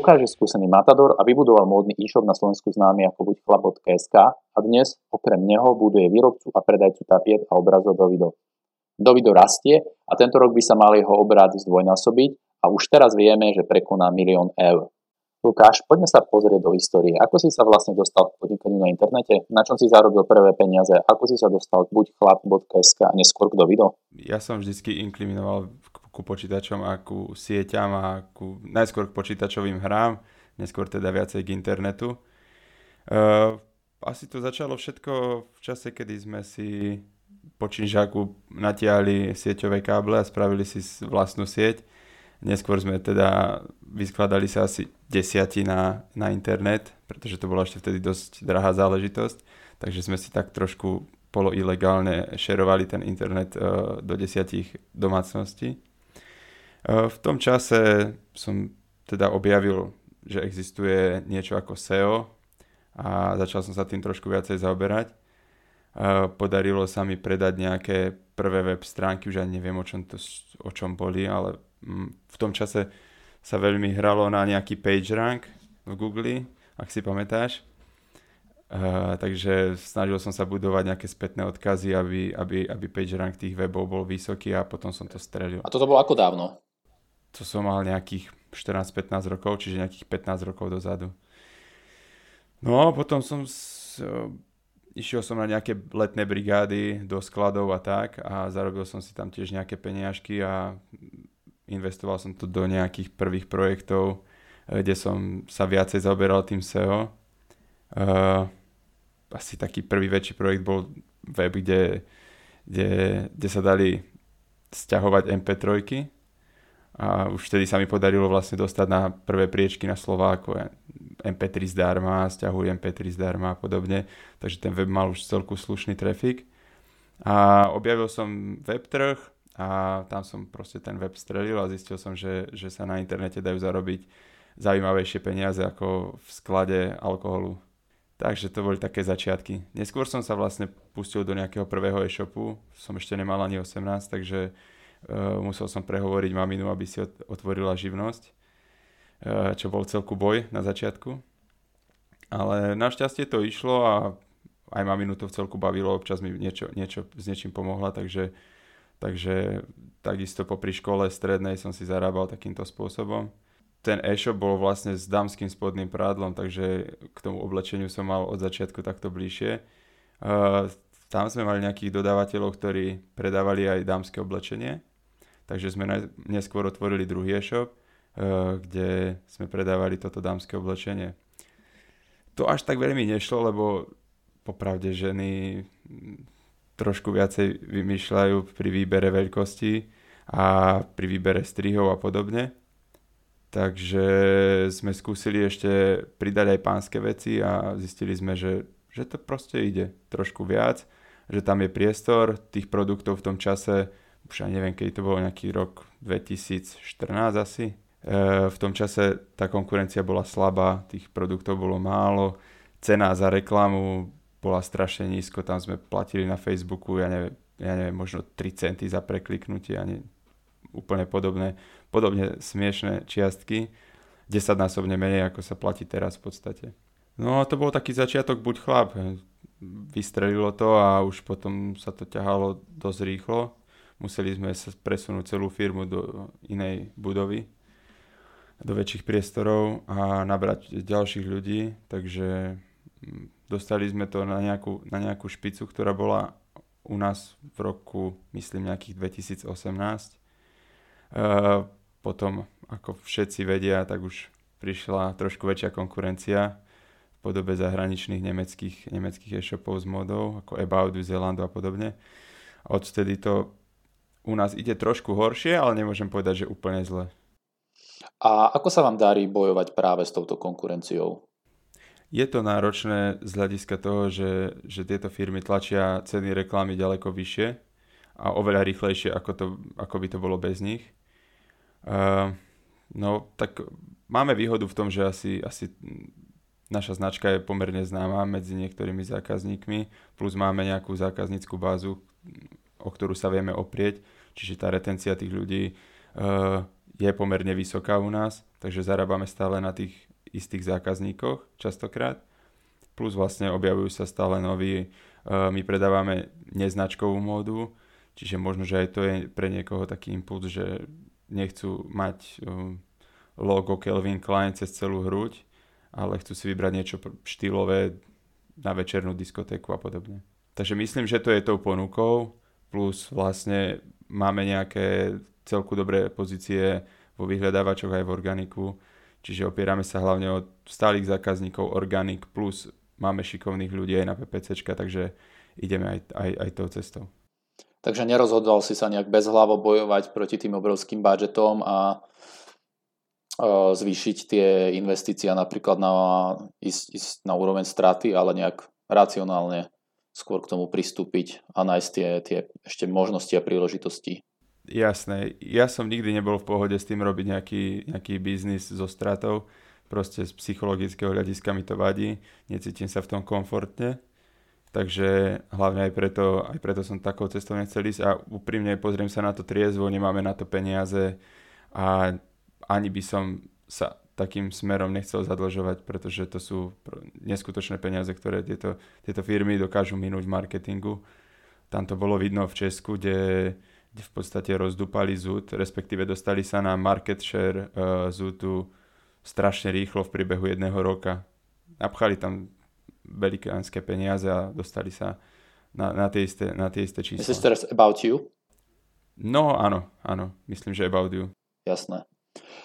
Lukáš je skúsený matador a vybudoval módny e-shop na Slovensku známy ako buďchlap.sk a dnes okrem neho buduje výrobcu a predajcu tapiet a obrazov Dovido. Dovido rastie a tento rok by sa mal jeho obrad zdvojnásobiť a už teraz vieme, že prekoná milión eur. Lukáš, poďme sa pozrieť do histórie. Ako si sa vlastne dostal k podnikaniu na internete? Na čom si zarobil prvé peniaze? Ako si sa dostal buď chlap.sk a neskôr k Dovido? Ja som vždycky inkliminoval ku počítačom a ku sieťam a ku, najskôr k počítačovým hrám, neskôr teda viacej k internetu. Uh, asi to začalo všetko v čase, kedy sme si po činžáku natiahli sieťové káble a spravili si vlastnú sieť Neskôr sme teda vyskladali sa asi desiati na, na internet, pretože to bola ešte vtedy dosť drahá záležitosť, takže sme si tak trošku poloilegálne šerovali ten internet uh, do desiatich domácností. Uh, v tom čase som teda objavil, že existuje niečo ako SEO a začal som sa tým trošku viacej zaoberať. Uh, podarilo sa mi predať nejaké prvé web stránky, už ani neviem o čom, to, o čom boli, ale v tom čase sa veľmi hralo na nejaký PageRank v Google, ak si pamätáš. Uh, takže snažil som sa budovať nejaké spätné odkazy, aby, aby, aby PageRank tých webov bol vysoký a potom som to strelil. A toto bolo ako dávno? To som mal nejakých 14-15 rokov, čiže nejakých 15 rokov dozadu. No a potom som s, uh, išiel som na nejaké letné brigády do skladov a tak a zarobil som si tam tiež nejaké peniažky a investoval som tu do nejakých prvých projektov, eh, kde som sa viacej zaoberal tým SEO. Uh, eh, asi taký prvý väčší projekt bol web, kde, kde, kde sa dali stiahovať MP3 a už vtedy sa mi podarilo vlastne dostať na prvé priečky na Slováko MP3 zdarma, stiahuj MP3 zdarma a podobne, takže ten web mal už celku slušný trafik a objavil som web trh, a tam som proste ten web strelil a zistil som, že, že sa na internete dajú zarobiť zaujímavejšie peniaze ako v sklade alkoholu. Takže to boli také začiatky. Neskôr som sa vlastne pustil do nejakého prvého e-shopu, som ešte nemal ani 18, takže musel som prehovoriť maminu, aby si otvorila živnosť, uh, čo bol celku boj na začiatku. Ale našťastie to išlo a aj maminu to v celku bavilo, občas mi niečo, niečo s niečím pomohla, takže Takže takisto popri škole strednej som si zarábal takýmto spôsobom. Ten e-shop bol vlastne s dámským spodným prádlom, takže k tomu oblečeniu som mal od začiatku takto bližšie. Uh, tam sme mali nejakých dodávateľov, ktorí predávali aj dámske oblečenie, takže sme neskôr otvorili druhý e-shop, uh, kde sme predávali toto dámske oblečenie. To až tak veľmi nešlo, lebo popravde ženy trošku viacej vymýšľajú pri výbere veľkosti a pri výbere strihov a podobne. Takže sme skúsili ešte pridať aj pánske veci a zistili sme, že, že to proste ide trošku viac, že tam je priestor tých produktov v tom čase, už aj neviem, keď to bolo nejaký rok 2014 asi. E, v tom čase tá konkurencia bola slabá, tých produktov bolo málo, cena za reklamu bola strašne nízko, tam sme platili na Facebooku, ja neviem, ja neviem možno 3 centy za prekliknutie, ani úplne podobné, podobne smiešné čiastky, 10 násobne menej, ako sa platí teraz v podstate. No a to bol taký začiatok buď chlap, vystrelilo to a už potom sa to ťahalo dosť rýchlo. Museli sme sa presunúť celú firmu do inej budovy, do väčších priestorov a nabrať ďalších ľudí, takže Dostali sme to na nejakú, na nejakú špicu, ktorá bola u nás v roku, myslím, nejakých 2018. Uh, potom, ako všetci vedia, tak už prišla trošku väčšia konkurencia v podobe zahraničných nemeckých, nemeckých e-shopov s modou, ako About, Zelandu a podobne. Odtedy to u nás ide trošku horšie, ale nemôžem povedať, že úplne zle. A ako sa vám darí bojovať práve s touto konkurenciou? Je to náročné z hľadiska toho, že, že tieto firmy tlačia ceny reklamy ďaleko vyššie a oveľa rýchlejšie, ako, to, ako by to bolo bez nich. Uh, no, tak máme výhodu v tom, že asi, asi naša značka je pomerne známa medzi niektorými zákazníkmi, plus máme nejakú zákazníckú bázu, o ktorú sa vieme oprieť, čiže tá retencia tých ľudí uh, je pomerne vysoká u nás, takže zarábame stále na tých istých zákazníkoch častokrát. Plus vlastne objavujú sa stále noví, my predávame neznačkovú módu, čiže možno, že aj to je pre niekoho taký impuls, že nechcú mať logo Kelvin Klein cez celú hruď, ale chcú si vybrať niečo štýlové na večernú diskotéku a podobne. Takže myslím, že to je tou ponukou, plus vlastne máme nejaké celku dobré pozície vo vyhľadávačoch aj v organiku, čiže opierame sa hlavne od stálych zákazníkov organik, plus máme šikovných ľudí aj na PPCčka, takže ideme aj, aj, aj tou cestou. Takže nerozhodoval si sa nejak bezhlavo bojovať proti tým obrovským budžetom a zvýšiť tie investície napríklad na, ísť, ísť na úroveň straty, ale nejak racionálne skôr k tomu pristúpiť a nájsť tie, tie ešte možnosti a príležitosti. Jasné, ja som nikdy nebol v pohode s tým robiť nejaký, nejaký biznis so stratou, proste z psychologického hľadiska mi to vadí, necítim sa v tom komfortne, takže hlavne aj preto, aj preto som takou cestou nechcel ísť. A úprimne pozriem sa na to triezvo, nemáme na to peniaze a ani by som sa takým smerom nechcel zadlžovať, pretože to sú neskutočné peniaze, ktoré tieto, tieto firmy dokážu minúť v marketingu. Tam to bolo vidno v Česku, kde, kde v podstate rozdupali ZUT, respektíve dostali sa na market share uh, ZUTu strašne rýchlo v priebehu jedného roka. Napchali tam velikánske peniaze a dostali sa na, na, tie, isté, na tie isté čísla. Myslíš teraz About You? No áno, áno, myslím, že About You. Jasné.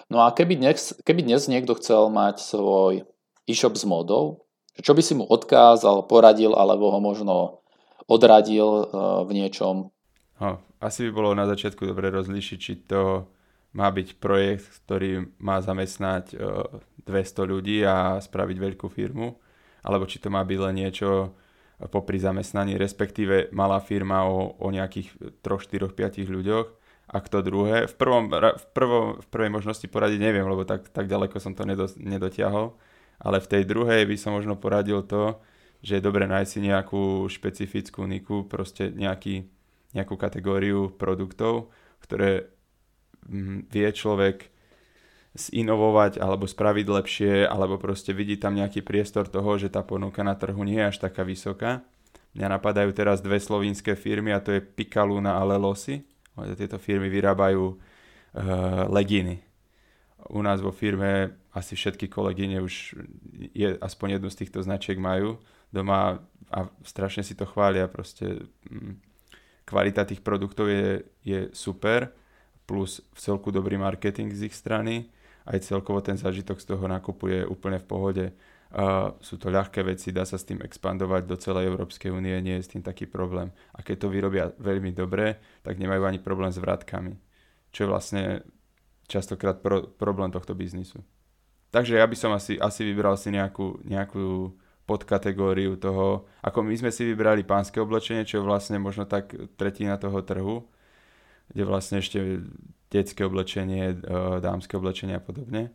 No a keby dnes, keby dnes niekto chcel mať svoj e-shop s modou, čo by si mu odkázal, poradil alebo ho možno odradil uh, v niečom? No, asi by bolo na začiatku dobre rozlíšiť, či to má byť projekt, ktorý má zamestnať uh, e, 200 ľudí a spraviť veľkú firmu, alebo či to má byť len niečo popri zamestnaní, respektíve malá firma o, o nejakých 3, 4, 5 ľuďoch ak to druhé. V, prvom, v, prvom, v prvej možnosti poradiť neviem, lebo tak, tak ďaleko som to nedo, nedotiahol, ale v tej druhej by som možno poradil to, že je dobre nájsť si nejakú špecifickú niku, proste nejaký, nejakú kategóriu produktov, ktoré hm, vie človek zinovovať alebo spraviť lepšie, alebo proste vidí tam nejaký priestor toho, že tá ponuka na trhu nie je až taká vysoká. Mňa napadajú teraz dve slovinské firmy a to je Picaluna a Lelosi tieto firmy vyrábajú uh, leginy. U nás vo firme asi všetky kolegyne už je, aspoň jednu z týchto značiek majú doma a strašne si to chvália. Proste mm, kvalita tých produktov je, je super, plus v celku dobrý marketing z ich strany. Aj celkovo ten zážitok z toho nákupu je úplne v pohode. Uh, sú to ľahké veci, dá sa s tým expandovať do celej Európskej únie, nie je s tým taký problém. A keď to vyrobia veľmi dobre, tak nemajú ani problém s vratkami, čo je vlastne častokrát pro, problém tohto biznisu. Takže ja by som asi, asi vybral si nejakú, nejakú podkategóriu toho, ako my sme si vybrali pánske oblečenie, čo je vlastne možno tak tretina toho trhu, kde vlastne ešte detské oblečenie, dámske oblečenie a podobne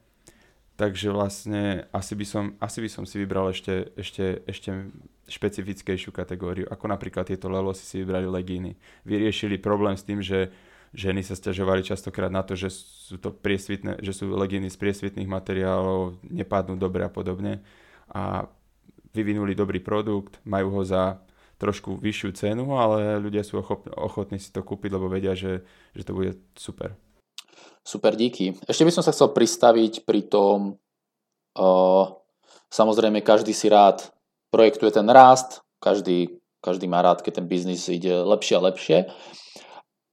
Takže vlastne asi by som, asi by som si vybral ešte, ešte, ešte špecifickejšiu kategóriu, ako napríklad tieto Lelosi si vybrali legíny. Vyriešili problém s tým, že ženy sa stiažovali častokrát na to, že sú to priesvitné, že sú legíny z priesvitných materiálov, nepadnú dobre a podobne. A vyvinuli dobrý produkt, majú ho za trošku vyššiu cenu, ale ľudia sú ochotní si to kúpiť, lebo vedia, že, že to bude super. Super, díky. Ešte by som sa chcel pristaviť pri tom, uh, samozrejme každý si rád projektuje ten rast, každý, každý má rád, keď ten biznis ide lepšie a lepšie.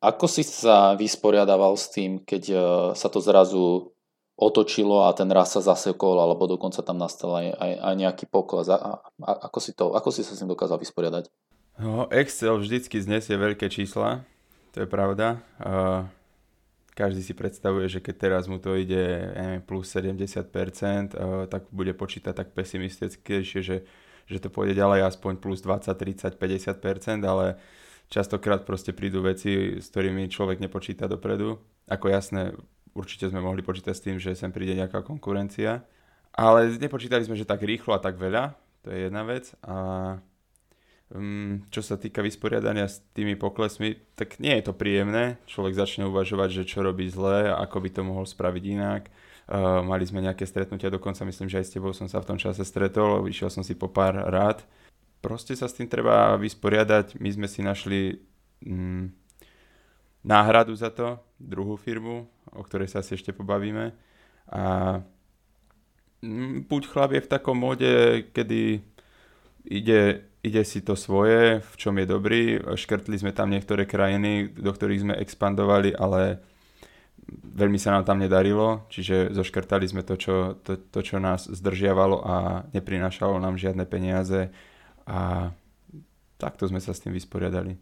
Ako si sa vysporiadával s tým, keď uh, sa to zrazu otočilo a ten rast sa zasekol, alebo dokonca tam nastal aj, aj, aj nejaký pokles. A, a, ako, si to, ako si sa s tým dokázal vysporiadať? No, Excel vždycky znesie veľké čísla, to je pravda. Uh, každý si predstavuje, že keď teraz mu to ide neviem, plus 70%, uh, tak bude počítať tak pesimistickejšie, že, že to pôjde ďalej aspoň plus 20, 30, 50%, ale častokrát proste prídu veci, s ktorými človek nepočíta dopredu. Ako jasné, určite sme mohli počítať s tým, že sem príde nejaká konkurencia, ale nepočítali sme, že tak rýchlo a tak veľa, to je jedna vec. A um, čo sa týka vysporiadania s tými poklesmi, tak nie je to príjemné. Človek začne uvažovať, že čo robí zle, ako by to mohol spraviť inak. Uh, mali sme nejaké stretnutia, dokonca myslím, že aj s tebou som sa v tom čase stretol, vyšiel som si po pár rád. Proste sa s tým treba vysporiadať. My sme si našli um, náhradu za to, druhú firmu, o ktorej sa asi ešte pobavíme. A buď chlap je v takom móde, kedy ide, ide si to svoje, v čom je dobrý. Škrtli sme tam niektoré krajiny, do ktorých sme expandovali, ale veľmi sa nám tam nedarilo, čiže zoškrtali sme to, čo, to, to, čo nás zdržiavalo a neprinášalo nám žiadne peniaze a takto sme sa s tým vysporiadali.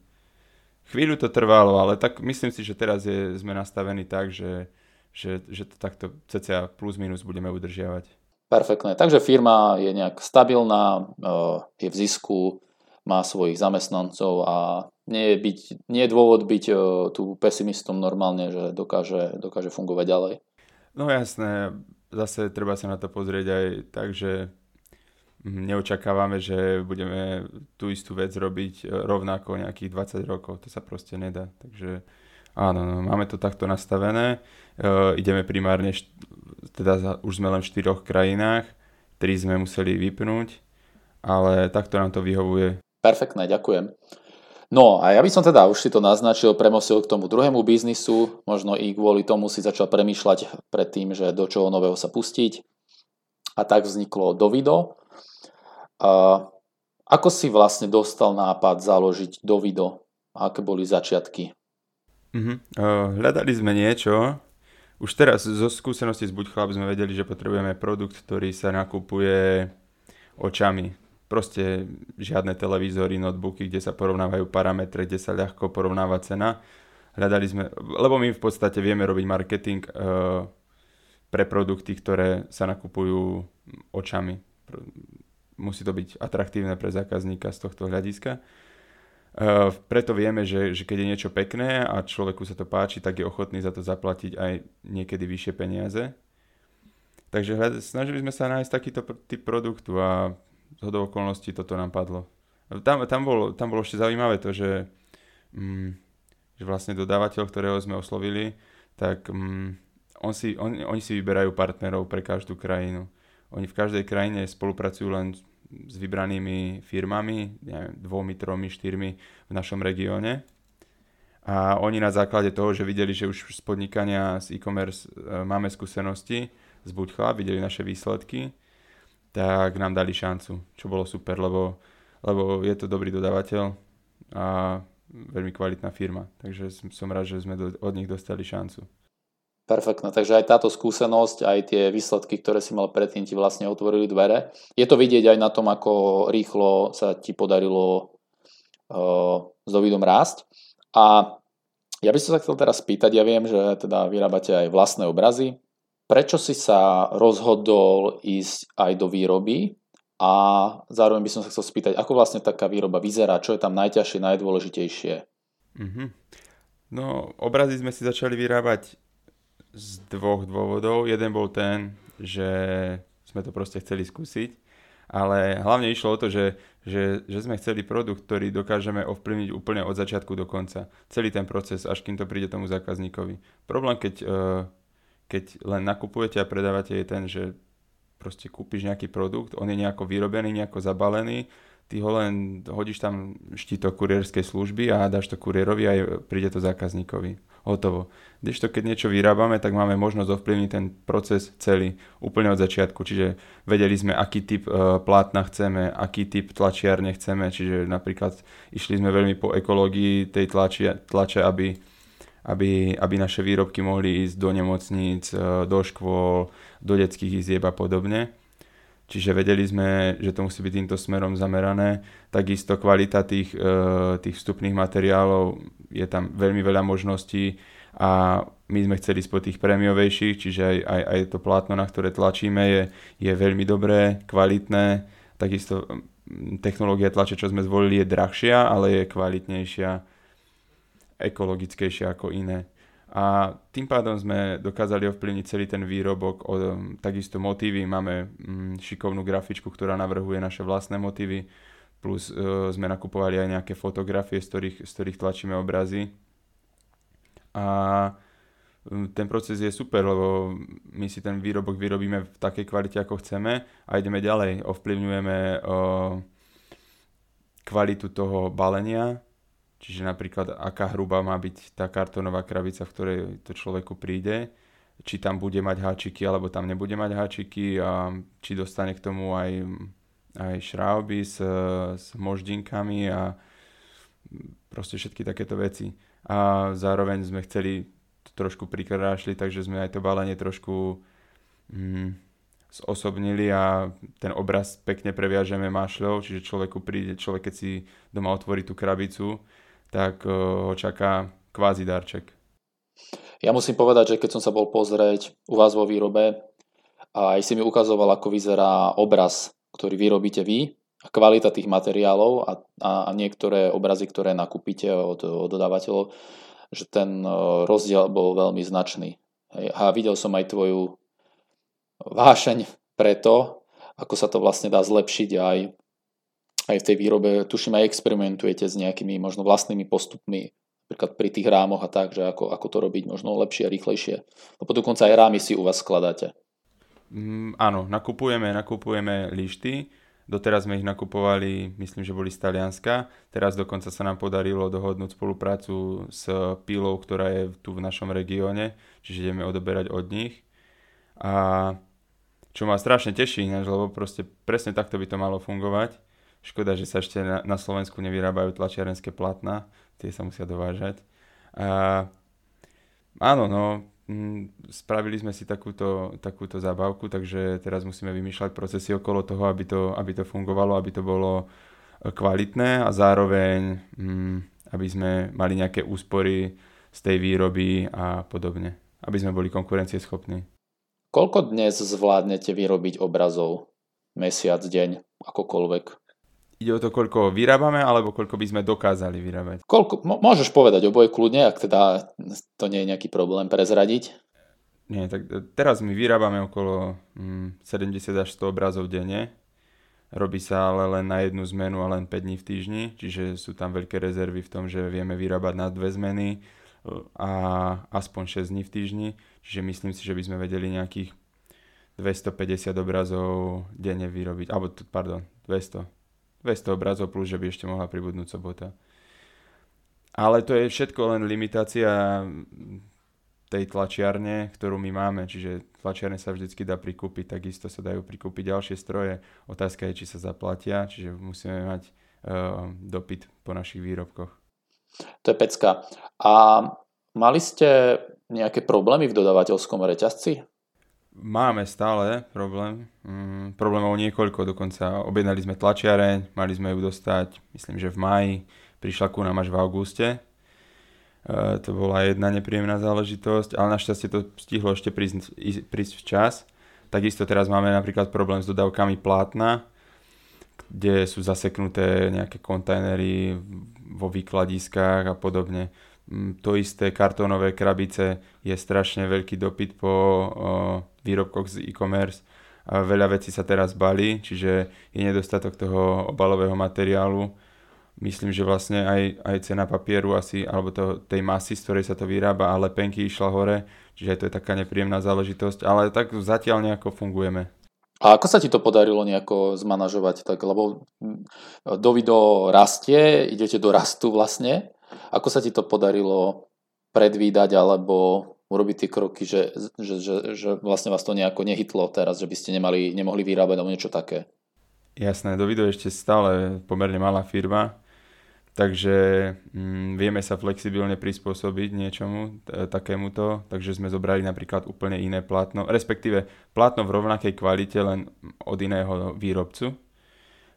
Chvíľu to trvalo, ale tak myslím si, že teraz je, sme nastavení tak, že, že, že to takto cca plus minus budeme udržiavať. Perfektné. Takže firma je nejak stabilná, eh, je v zisku, má svojich zamestnancov a nie je, byť, nie je dôvod byť eh, tu pesimistom normálne, že dokáže, dokáže fungovať ďalej. No jasné, zase treba sa na to pozrieť aj tak, že neočakávame, že budeme tú istú vec robiť eh, rovnako nejakých 20 rokov. To sa proste nedá. Takže áno, no, máme to takto nastavené. Uh, ideme primárne teda už sme len v štyroch krajinách, tri sme museli vypnúť, ale takto nám to vyhovuje. Perfektné, ďakujem. No a ja by som teda už si to naznačil, premosil k tomu druhému biznisu, možno i kvôli tomu si začal premýšľať pred tým, že do čoho nového sa pustiť. A tak vzniklo Dovido. A ako si vlastne dostal nápad založiť Dovido? Aké boli začiatky? Uh-huh. Uh, hľadali sme niečo, už teraz zo skúsenosti z Buď chlap sme vedeli, že potrebujeme produkt, ktorý sa nakupuje očami. Proste žiadne televízory, notebooky, kde sa porovnávajú parametre, kde sa ľahko porovnáva cena. Hľadali sme, lebo my v podstate vieme robiť marketing uh, pre produkty, ktoré sa nakupujú očami. Musí to byť atraktívne pre zákazníka z tohto hľadiska. Uh, preto vieme, že, že keď je niečo pekné a človeku sa to páči, tak je ochotný za to zaplatiť aj niekedy vyššie peniaze. Takže snažili sme sa nájsť takýto typ produktu a z hodou okolností toto nám padlo. Tam, tam, bolo, tam bolo ešte zaujímavé to, že, mm, že vlastne dodávateľ, ktorého sme oslovili, tak mm, on si, on, oni si vyberajú partnerov pre každú krajinu. Oni v každej krajine spolupracujú len s vybranými firmami, neviem, dvomi, tromi, štyrmi v našom regióne. A oni na základe toho, že videli, že už z podnikania z e-commerce e, máme skúsenosti z Buďchla, videli naše výsledky, tak nám dali šancu, čo bolo super, lebo, lebo je to dobrý dodávateľ a veľmi kvalitná firma. Takže som rád, že sme do, od nich dostali šancu. Perfektné, takže aj táto skúsenosť, aj tie výsledky, ktoré si mal predtým, ti vlastne otvorili dvere. Je to vidieť aj na tom, ako rýchlo sa ti podarilo uh, s Dovidom rásť. A ja by som sa chcel teraz spýtať, ja viem, že teda vyrábate aj vlastné obrazy. Prečo si sa rozhodol ísť aj do výroby a zároveň by som sa chcel spýtať, ako vlastne taká výroba vyzerá, čo je tam najťažšie, najdôležitejšie? Mm-hmm. No, obrazy sme si začali vyrábať z dvoch dôvodov. Jeden bol ten, že sme to proste chceli skúsiť, ale hlavne išlo o to, že, že, že sme chceli produkt, ktorý dokážeme ovplyvniť úplne od začiatku do konca. Celý ten proces, až kým to príde tomu zákazníkovi. Problém, keď, eh, keď len nakupujete a predávate, je ten, že proste kúpiš nejaký produkt, on je nejako vyrobený, nejako zabalený, ty ho len hodíš tam štítok kurierskej služby a dáš to kuriérovi a príde to zákazníkovi hotovo. to, keď niečo vyrábame, tak máme možnosť ovplyvniť ten proces celý, úplne od začiatku. Čiže vedeli sme, aký typ uh, plátna chceme, aký typ tlačiarne chceme, čiže napríklad išli sme veľmi po ekológii tej tlači, tlače, aby, aby, aby naše výrobky mohli ísť do nemocníc, uh, do škôl, do detských izieb a podobne. Čiže vedeli sme, že to musí byť týmto smerom zamerané. Takisto kvalita tých, uh, tých vstupných materiálov je tam veľmi veľa možností a my sme chceli ísť po tých prémiovejších, čiže aj, aj, aj to plátno, na ktoré tlačíme, je, je veľmi dobré, kvalitné. Takisto mm, technológia tlače, čo sme zvolili, je drahšia, ale je kvalitnejšia, ekologickejšia ako iné. A tým pádom sme dokázali ovplyvniť celý ten výrobok. O, takisto motívy, máme mm, šikovnú grafičku, ktorá navrhuje naše vlastné motívy plus uh, sme nakupovali aj nejaké fotografie, z ktorých, z ktorých tlačíme obrazy. A ten proces je super, lebo my si ten výrobok vyrobíme v takej kvalite, ako chceme a ideme ďalej. Ovplyvňujeme uh, kvalitu toho balenia, čiže napríklad aká hrubá má byť tá kartónová krabica, v ktorej to človeku príde, či tam bude mať háčiky alebo tam nebude mať háčiky a či dostane k tomu aj, aj šrauby s, s moždinkami a proste všetky takéto veci. A zároveň sme chceli to trošku prikrášli, takže sme aj to balenie trošku mm, zosobnili a ten obraz pekne previažeme mašľou, čiže človeku príde, človek keď si doma otvorí tú krabicu, tak uh, ho čaká kvázi darček. Ja musím povedať, že keď som sa bol pozrieť u vás vo výrobe, aj si mi ukazoval, ako vyzerá obraz, ktorý vyrobíte vy, kvalita tých materiálov a, a, niektoré obrazy, ktoré nakúpite od, od dodávateľov, že ten e, rozdiel bol veľmi značný. A videl som aj tvoju vášeň pre to, ako sa to vlastne dá zlepšiť aj, aj v tej výrobe. Tuším, aj experimentujete s nejakými možno vlastnými postupmi, napríklad pri tých rámoch a tak, že ako, ako to robiť možno lepšie a rýchlejšie. Lebo dokonca aj rámy si u vás skladáte. Mm, áno, nakupujeme, nakupujeme lišty, Doteraz sme ich nakupovali, myslím, že boli z Talianska. Teraz dokonca sa nám podarilo dohodnúť spoluprácu s Pílou, ktorá je tu v našom regióne, čiže ideme odoberať od nich. A čo ma strašne teší, lebo proste presne takto by to malo fungovať. Škoda, že sa ešte na, na Slovensku nevyrábajú tlačiarenské platná, tie sa musia dovážať. A, áno, no, spravili sme si takúto, takúto zábavku, takže teraz musíme vymýšľať procesy okolo toho, aby to, aby to fungovalo, aby to bolo e, kvalitné a zároveň, mm, aby sme mali nejaké úspory z tej výroby a podobne, aby sme boli konkurencieschopní. Koľko dnes zvládnete vyrobiť obrazov? Mesiac, deň, akokoľvek? Ide o to, koľko vyrábame, alebo koľko by sme dokázali vyrábať? Koľko, môžeš povedať oboje kľudne, ak teda to nie je nejaký problém prezradiť. Nie, tak teraz my vyrábame okolo mm, 70 až 100 obrazov denne. Robí sa ale len na jednu zmenu a len 5 dní v týždni, čiže sú tam veľké rezervy v tom, že vieme vyrábať na dve zmeny a aspoň 6 dní v týždni, čiže myslím si, že by sme vedeli nejakých 250 obrazov denne vyrobiť, alebo pardon, 200, 200 obrazov plus, že by ešte mohla pribudnúť sobota. Ale to je všetko len limitácia tej tlačiarne, ktorú my máme, čiže tlačiarne sa vždycky dá prikúpiť, takisto sa dajú prikúpiť ďalšie stroje. Otázka je, či sa zaplatia, čiže musíme mať uh, dopyt po našich výrobkoch. To je pecka. A mali ste nejaké problémy v dodávateľskom reťazci? Máme stále problém. Mm, problémov niekoľko, dokonca objednali sme tlačiareň, mali sme ju dostať, myslím, že v maji, prišla ku nám až v auguste. E, to bola jedna nepríjemná záležitosť, ale našťastie to stihlo ešte prísť, prísť včas. Takisto teraz máme napríklad problém s dodávkami plátna, kde sú zaseknuté nejaké kontajnery vo výkladiskách a podobne. Mm, to isté kartónové krabice je strašne veľký dopyt po výrobkoch z e-commerce. A veľa vecí sa teraz balí, čiže je nedostatok toho obalového materiálu. Myslím, že vlastne aj, aj cena papieru asi, alebo to, tej masy, z ktorej sa to vyrába, ale penky išla hore, čiže to je taká nepríjemná záležitosť, ale tak zatiaľ nejako fungujeme. A ako sa ti to podarilo nejako zmanažovať? Tak, lebo mm, do video rastie, idete do rastu vlastne, ako sa ti to podarilo predvídať alebo urobiť tie kroky, že, že, že, že vlastne vás to nejako nehytlo teraz, že by ste nemali, nemohli vyrábať alebo niečo také? Jasné, Dovido ešte stále pomerne malá firma, takže mm, vieme sa flexibilne prispôsobiť niečomu t- takémuto, takže sme zobrali napríklad úplne iné plátno, respektíve plátno v rovnakej kvalite len od iného výrobcu.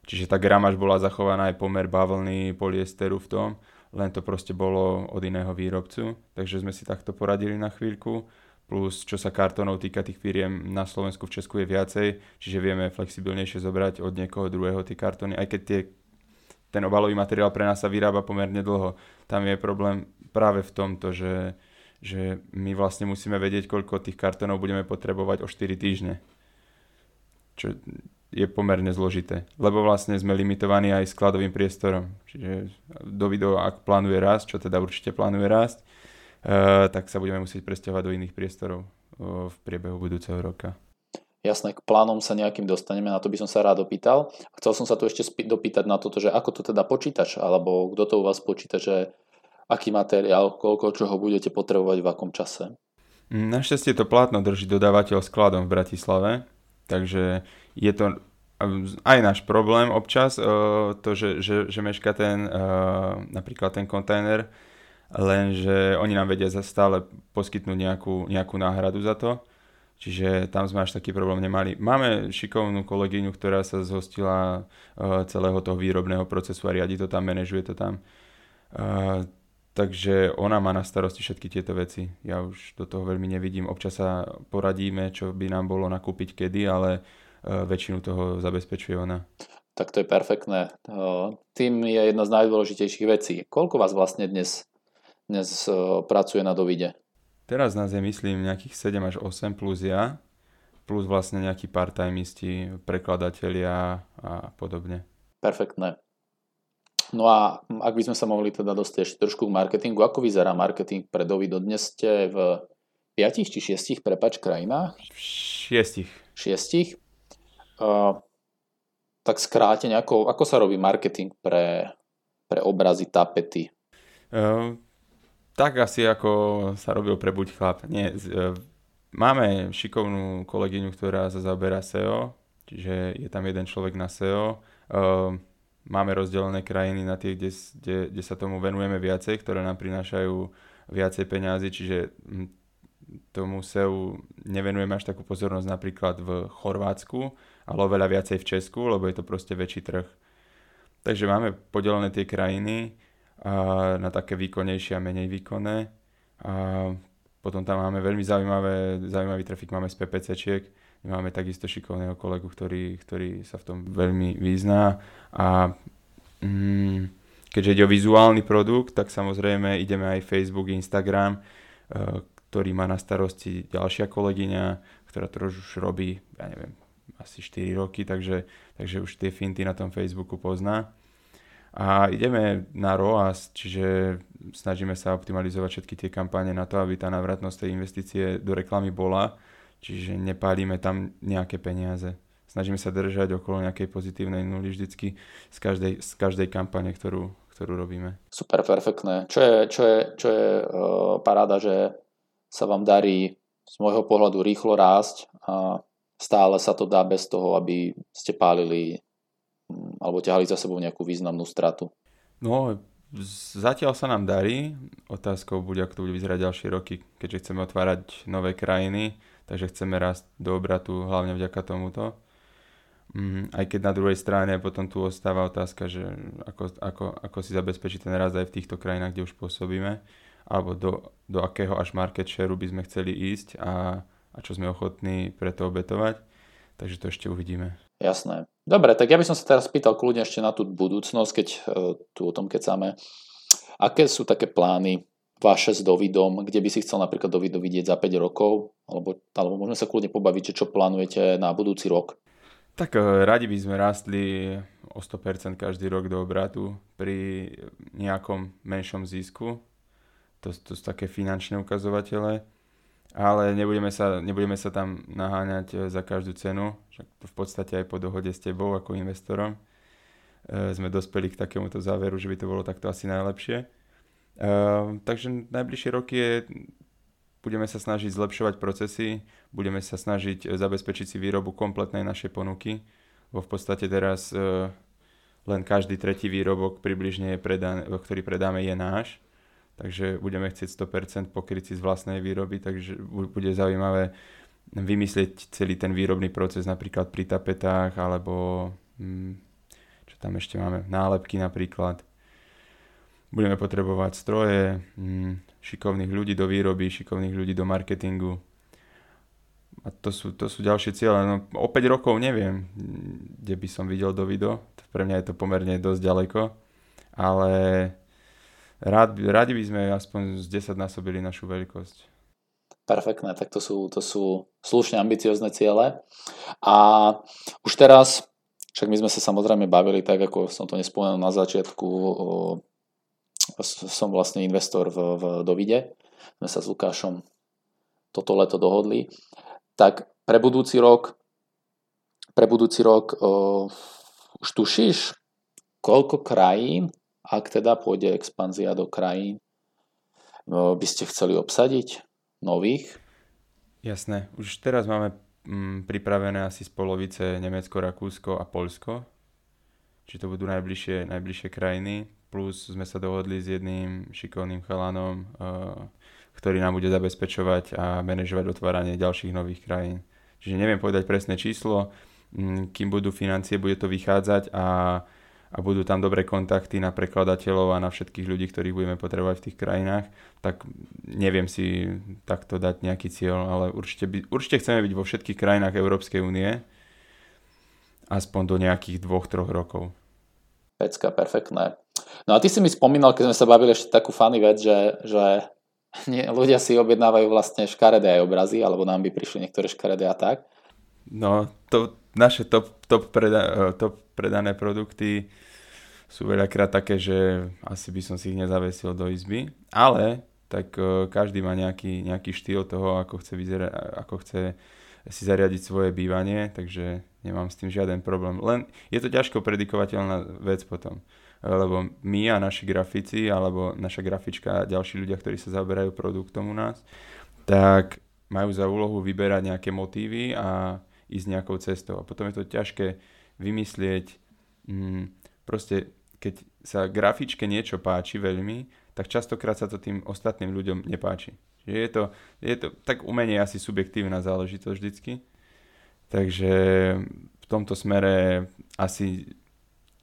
Čiže tá gramáž bola zachovaná aj pomer bavlny, poliesteru v tom len to proste bolo od iného výrobcu, takže sme si takto poradili na chvíľku. Plus, čo sa kartónov týka tých firiem na Slovensku, v Česku je viacej, čiže vieme flexibilnejšie zobrať od niekoho druhého tie kartóny, aj keď tie, ten obalový materiál pre nás sa vyrába pomerne dlho. Tam je problém práve v tomto, že, že my vlastne musíme vedieť, koľko tých kartónov budeme potrebovať o 4 týždne. Čo je pomerne zložité, lebo vlastne sme limitovaní aj skladovým priestorom. Čiže do video, ak plánuje rásť, čo teda určite plánuje rásť, uh, tak sa budeme musieť presťahovať do iných priestorov uh, v priebehu budúceho roka. Jasné, k plánom sa nejakým dostaneme, na to by som sa rád opýtal. Chcel som sa tu ešte dopýtať na toto, že ako to teda počítaš, alebo kto to u vás počíta, že aký materiál, koľko čoho budete potrebovať v akom čase. Našťastie to plátno drží dodávateľ skladom v Bratislave, takže je to aj náš problém občas, eh, to, že, že, že meška ten, eh, napríklad ten kontajner, lenže oni nám vedia stále poskytnúť nejakú, nejakú náhradu za to. Čiže tam sme až taký problém nemali. Máme šikovnú kolegyňu, ktorá sa zhostila eh, celého toho výrobného procesu a riadi to tam, manažuje to tam. Takže ona má na starosti všetky tieto veci. Ja už do toho veľmi nevidím. Občas sa poradíme, čo by nám bolo nakúpiť kedy, ale E, väčšinu toho zabezpečuje ona. Tak to je perfektné. E, tým je jedna z najdôležitejších vecí. Koľko vás vlastne dnes, dnes e, pracuje na Dovide? Teraz nás je myslím nejakých 7 až 8 plus ja, plus vlastne nejakí part-timeisti, prekladatelia a podobne. Perfektné. No a ak by sme sa mohli teda dostať ešte trošku k marketingu, ako vyzerá marketing pre Dovido? Dnes ste v 5 či 6 prepač krajinách? 6. 6 tak skrátene, ako, ako sa robí marketing pre, pre obrazy, tapety? Uh, tak asi ako sa robil pre Buď chlap. Nie, uh, máme šikovnú kolegyňu, ktorá sa zaoberá SEO, čiže je tam jeden človek na SEO. Uh, máme rozdelené krajiny na tie, kde, kde, kde sa tomu venujeme viacej, ktoré nám prinášajú viacej peňazí, čiže hm, tomu SEO nevenujeme až takú pozornosť napríklad v Chorvátsku, ale oveľa viacej v Česku, lebo je to proste väčší trh. Takže máme podelené tie krajiny a, na také výkonnejšie a menej výkonné. A potom tam máme veľmi zaujímavé, zaujímavý trafik máme z PPCčiek, máme takisto šikovného kolegu, ktorý, ktorý sa v tom veľmi vyzná. A mm, keďže ide o vizuálny produkt, tak samozrejme ideme aj Facebook, Instagram, e, ktorý má na starosti ďalšia kolegyňa, ktorá to už robí, ja neviem, asi 4 roky, takže, takže už tie finty na tom Facebooku pozná. A ideme na ROAS, čiže snažíme sa optimalizovať všetky tie kampane na to, aby tá návratnosť tej investície do reklamy bola, čiže nepálime tam nejaké peniaze. Snažíme sa držať okolo nejakej pozitívnej nuly vždycky z každej, z každej kampane, ktorú, ktorú robíme. Super, perfektné. Čo je, čo je, čo je uh, paráda, že sa vám darí z môjho pohľadu rýchlo rásť a stále sa to dá bez toho, aby ste pálili mm, alebo ťahali za sebou nejakú významnú stratu? No, zatiaľ sa nám darí. Otázkou bude, ako to bude vyzerať ďalšie roky, keďže chceme otvárať nové krajiny, takže chceme rásť do obratu hlavne vďaka tomuto. Mm, aj keď na druhej strane potom tu ostáva otázka, že ako, ako, ako si zabezpečiť ten rast aj v týchto krajinách, kde už pôsobíme, alebo do, do akého až market share by sme chceli ísť a a čo sme ochotní pre to obetovať. Takže to ešte uvidíme. Jasné. Dobre, tak ja by som sa teraz pýtal kľudne ešte na tú budúcnosť, keď uh, tu o tom kecáme. Aké sú také plány vaše s Dovidom, kde by si chcel napríklad Dovido vidieť za 5 rokov? Alebo, alebo môžeme sa kľudne pobaviť, čo plánujete na budúci rok? Tak uh, radi by sme rastli o 100% každý rok do obratu pri nejakom menšom zisku. To, to sú také finančné ukazovatele ale nebudeme sa, nebudeme sa tam naháňať e, za každú cenu, však v podstate aj po dohode s tebou ako investorom e, sme dospeli k takémuto záveru, že by to bolo takto asi najlepšie. E, takže najbližšie roky je, budeme sa snažiť zlepšovať procesy, budeme sa snažiť zabezpečiť si výrobu kompletnej našej ponuky, bo v podstate teraz len každý tretí výrobok približne, je predaný, ktorý predáme, je náš takže budeme chcieť 100% pokryť si z vlastnej výroby, takže bude zaujímavé vymyslieť celý ten výrobný proces napríklad pri tapetách alebo mm, čo tam ešte máme, nálepky napríklad. Budeme potrebovať stroje, mm, šikovných ľudí do výroby, šikovných ľudí do marketingu. A to sú, to sú ďalšie cieľe. No, o 5 rokov neviem, kde by som videl do video. Pre mňa je to pomerne dosť ďaleko. Ale rád, rádi by sme aspoň z 10 násobili našu veľkosť. Perfektné, tak to sú, to sú slušne ambiciozne ciele. A už teraz, však my sme sa samozrejme bavili, tak ako som to nespomenul na začiatku, som vlastne investor v, v Dovide. Sme sa s Lukášom toto leto dohodli. Tak pre budúci rok pre budúci rok uh, už tušíš, koľko krajín, ak teda pôjde expanzia do krajín, uh, by ste chceli obsadiť? nových? Jasné. Už teraz máme mm, pripravené asi z polovice Nemecko, Rakúsko a Polsko. Či to budú najbližšie, najbližšie krajiny. Plus sme sa dohodli s jedným šikovným chalanom, uh, ktorý nám bude zabezpečovať a manažovať otváranie ďalších nových krajín. Čiže neviem povedať presné číslo, mm, kým budú financie, bude to vychádzať a a budú tam dobré kontakty na prekladateľov a na všetkých ľudí, ktorých budeme potrebovať v tých krajinách, tak neviem si takto dať nejaký cieľ, ale určite, by, určite chceme byť vo všetkých krajinách Európskej únie aspoň do nejakých dvoch, troch rokov. Pecka, perfektné. No a ty si mi spomínal, keď sme sa bavili ešte takú funny vec, že, že nie, ľudia si objednávajú vlastne škaredé aj obrazy, alebo nám by prišli niektoré škaredé a tak. No, to naše top, top, preda, top predané produkty sú veľakrát také, že asi by som si ich nezavesil do izby, ale tak e, každý má nejaký, nejaký štýl toho, ako chce, vyzerať, ako chce si zariadiť svoje bývanie, takže nemám s tým žiaden problém. Len je to ťažko predikovateľná vec potom, lebo my a naši grafici, alebo naša grafička a ďalší ľudia, ktorí sa zaberajú produktom u nás, tak majú za úlohu vyberať nejaké motívy a ísť nejakou cestou. A potom je to ťažké vymyslieť, mm, proste keď sa grafičke niečo páči veľmi, tak častokrát sa to tým ostatným ľuďom nepáči. Že je to, je to tak umenie asi subjektívna záležitosť vždycky. Takže v tomto smere asi,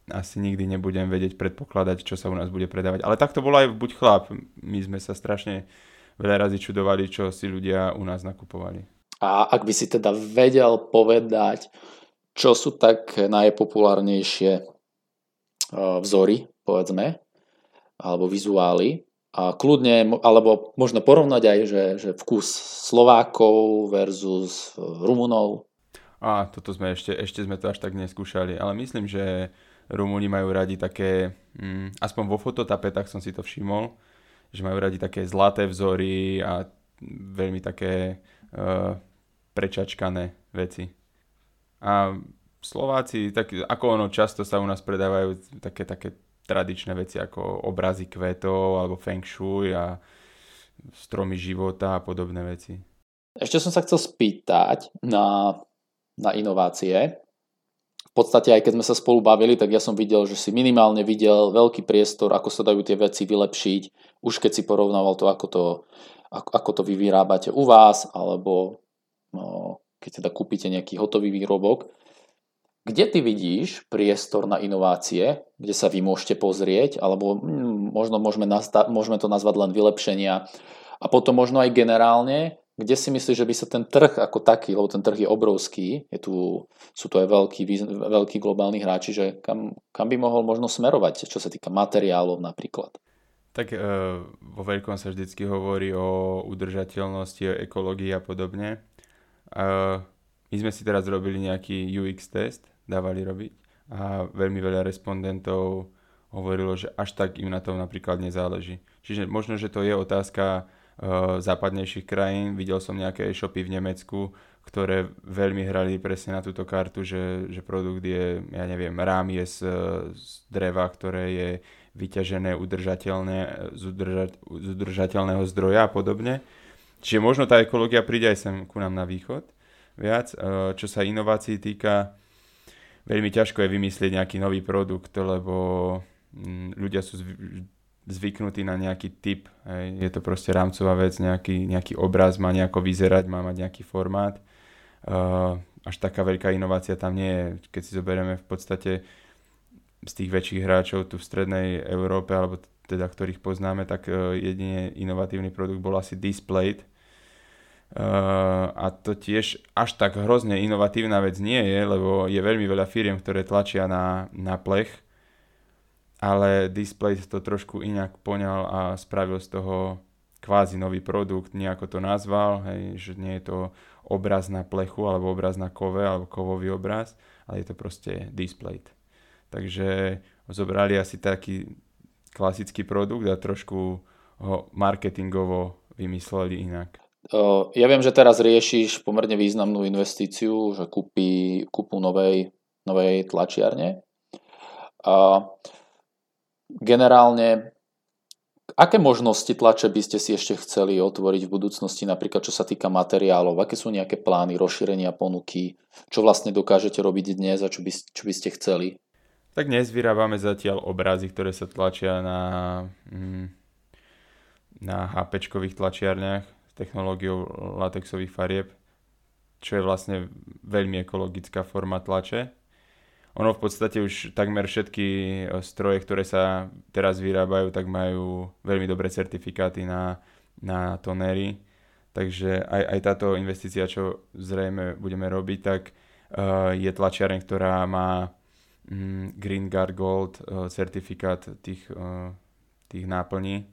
asi nikdy nebudem vedieť predpokladať, čo sa u nás bude predávať. Ale tak to bolo aj buď chlap. My sme sa strašne veľa razy čudovali, čo si ľudia u nás nakupovali. A ak by si teda vedel povedať, čo sú tak najpopulárnejšie e, vzory, povedzme, alebo vizuály. A kľudne, alebo možno porovnať aj, že, že vkus Slovákov versus e, Rumunov. A toto sme ešte, ešte sme to až tak neskúšali, ale myslím, že Rumúni majú radi také, mm, aspoň vo fototapetách som si to všimol, že majú radi také zlaté vzory a veľmi také uh, prečačkané veci. A Slováci, tak ako ono často sa u nás predávajú také, také tradičné veci ako obrazy kvetov alebo feng shui a stromy života a podobné veci. Ešte som sa chcel spýtať na, na inovácie. V podstate aj keď sme sa spolu bavili, tak ja som videl, že si minimálne videl veľký priestor, ako sa dajú tie veci vylepšiť, už keď si porovnával to, ako to, ako, ako to vy vyrábate u vás, alebo keď teda kúpite nejaký hotový výrobok. Kde ty vidíš priestor na inovácie, kde sa vy môžete pozrieť, alebo hm, možno môžeme, nasta- môžeme to nazvať len vylepšenia a potom možno aj generálne, kde si myslíš, že by sa ten trh ako taký, lebo ten trh je obrovský, je tu, sú to aj veľkí, veľkí globálni hráči, že kam, kam by mohol možno smerovať, čo sa týka materiálov napríklad? Tak e, vo veľkom sa vždycky hovorí o udržateľnosti, o ekológii a podobne. My sme si teraz robili nejaký UX test, dávali robiť a veľmi veľa respondentov hovorilo, že až tak im na tom napríklad nezáleží. Čiže možno, že to je otázka uh, západnejších krajín. Videl som nejaké e-shopy v Nemecku, ktoré veľmi hrali presne na túto kartu, že, že produkt je, ja neviem, rám je z, z dreva, ktoré je vyťažené udržateľné, z, udrža, z udržateľného zdroja a podobne. Čiže možno tá ekológia príde aj sem ku nám na východ viac. E, čo sa inovácií týka, veľmi ťažko je vymyslieť nejaký nový produkt, lebo mm, ľudia sú zvyknutí na nejaký typ. Je to proste rámcová vec, nejaký, nejaký obraz má nejako vyzerať, má mať nejaký formát. E, až taká veľká inovácia tam nie je. Keď si zoberieme v podstate z tých väčších hráčov tu v strednej Európe, alebo teda ktorých poznáme, tak uh, jedine inovatívny produkt bol asi Displayed. Uh, a to tiež až tak hrozne inovatívna vec nie je, lebo je veľmi veľa firiem, ktoré tlačia na, na plech, ale Displayed to trošku inak poňal a spravil z toho kvázi nový produkt, nejako to nazval, hej, že nie je to obraz na plechu alebo obraz na kove alebo kovový obraz, ale je to proste display. Takže zobrali asi taký klasický produkt a trošku ho marketingovo vymysleli inak. Ja viem, že teraz riešiš pomerne významnú investíciu, že kúpi, kúpu novej, novej tlačiarne. A generálne Aké možnosti tlače by ste si ešte chceli otvoriť v budúcnosti, napríklad čo sa týka materiálov? Aké sú nejaké plány rozšírenia ponuky? Čo vlastne dokážete robiť dnes a čo by, čo by ste chceli? Tak dnes vyrábame zatiaľ obrazy, ktoré sa tlačia na, mm, na HP tlačiarniach technológiou latexových farieb, čo je vlastne veľmi ekologická forma tlače ono v podstate už takmer všetky eh, stroje, ktoré sa teraz vyrábajú, tak majú veľmi dobré certifikáty na, na tonery. Takže aj, aj táto investícia, čo zrejme budeme robiť, tak uh, je tlačiareň, ktorá má mm, Green Guard Gold uh, certifikát tých, uh, tých náplní,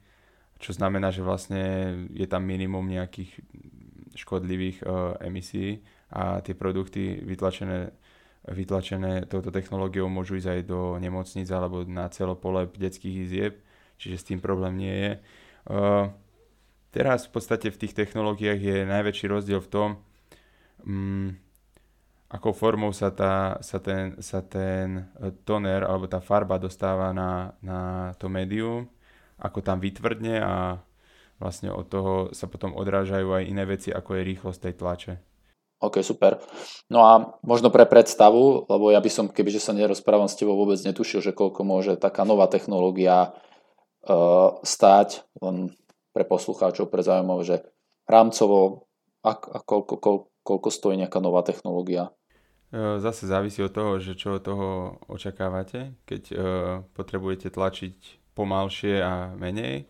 čo znamená, že vlastne je tam minimum nejakých škodlivých uh, emisí a tie produkty vytlačené vytlačené touto technológiou môžu ísť aj do nemocnic alebo na celopole detských izieb, čiže s tým problém nie je. Uh, teraz v podstate v tých technológiách je najväčší rozdiel v tom, um, akou formou sa, tá, sa, ten, sa ten toner alebo tá farba dostáva na, na to médium, ako tam vytvrdne a vlastne od toho sa potom odrážajú aj iné veci, ako je rýchlosť tej tlače. OK, super. No a možno pre predstavu, lebo ja by som, kebyže sa nerozprávam s tebou, vôbec netušil, že koľko môže taká nová technológia uh, stáť, len pre poslucháčov, pre zaujímavé, že rámcovo a, a koľko, koľko, koľko stojí nejaká nová technológia? E, zase závisí od toho, že čo od toho očakávate. Keď uh, potrebujete tlačiť pomalšie a menej,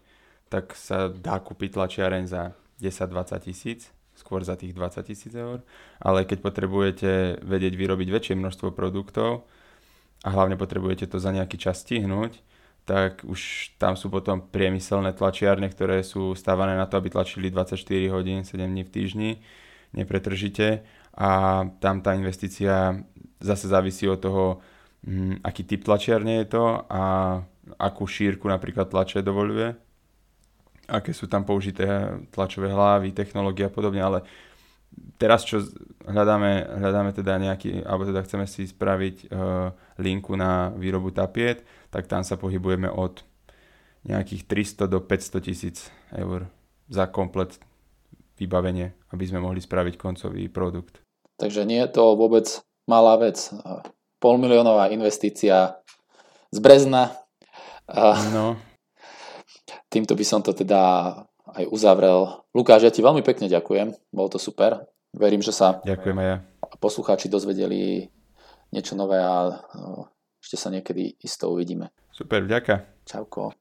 tak sa dá kúpiť tlačiareň za 10-20 tisíc skôr za tých 20 tisíc eur, ale keď potrebujete vedieť vyrobiť väčšie množstvo produktov a hlavne potrebujete to za nejaký čas stihnúť, tak už tam sú potom priemyselné tlačiarne, ktoré sú stávané na to, aby tlačili 24 hodín, 7 dní v týždni, nepretržite. A tam tá investícia zase závisí od toho, hm, aký typ tlačiarne je to a akú šírku napríklad tlače dovoluje aké sú tam použité tlačové hlavy, technológie a podobne, ale teraz čo hľadáme, hľadáme teda nejaký, alebo teda chceme si spraviť uh, linku na výrobu tapiet, tak tam sa pohybujeme od nejakých 300 do 500 tisíc eur za komplet vybavenie, aby sme mohli spraviť koncový produkt. Takže nie je to vôbec malá vec. Polmiliónová investícia z Brezna. No, Týmto by som to teda aj uzavrel. Lukáš, ja ti veľmi pekne ďakujem, bolo to super. Verím, že sa ďakujem ja. poslucháči dozvedeli niečo nové a ešte sa niekedy isto uvidíme. Super, vďaka. Čauko.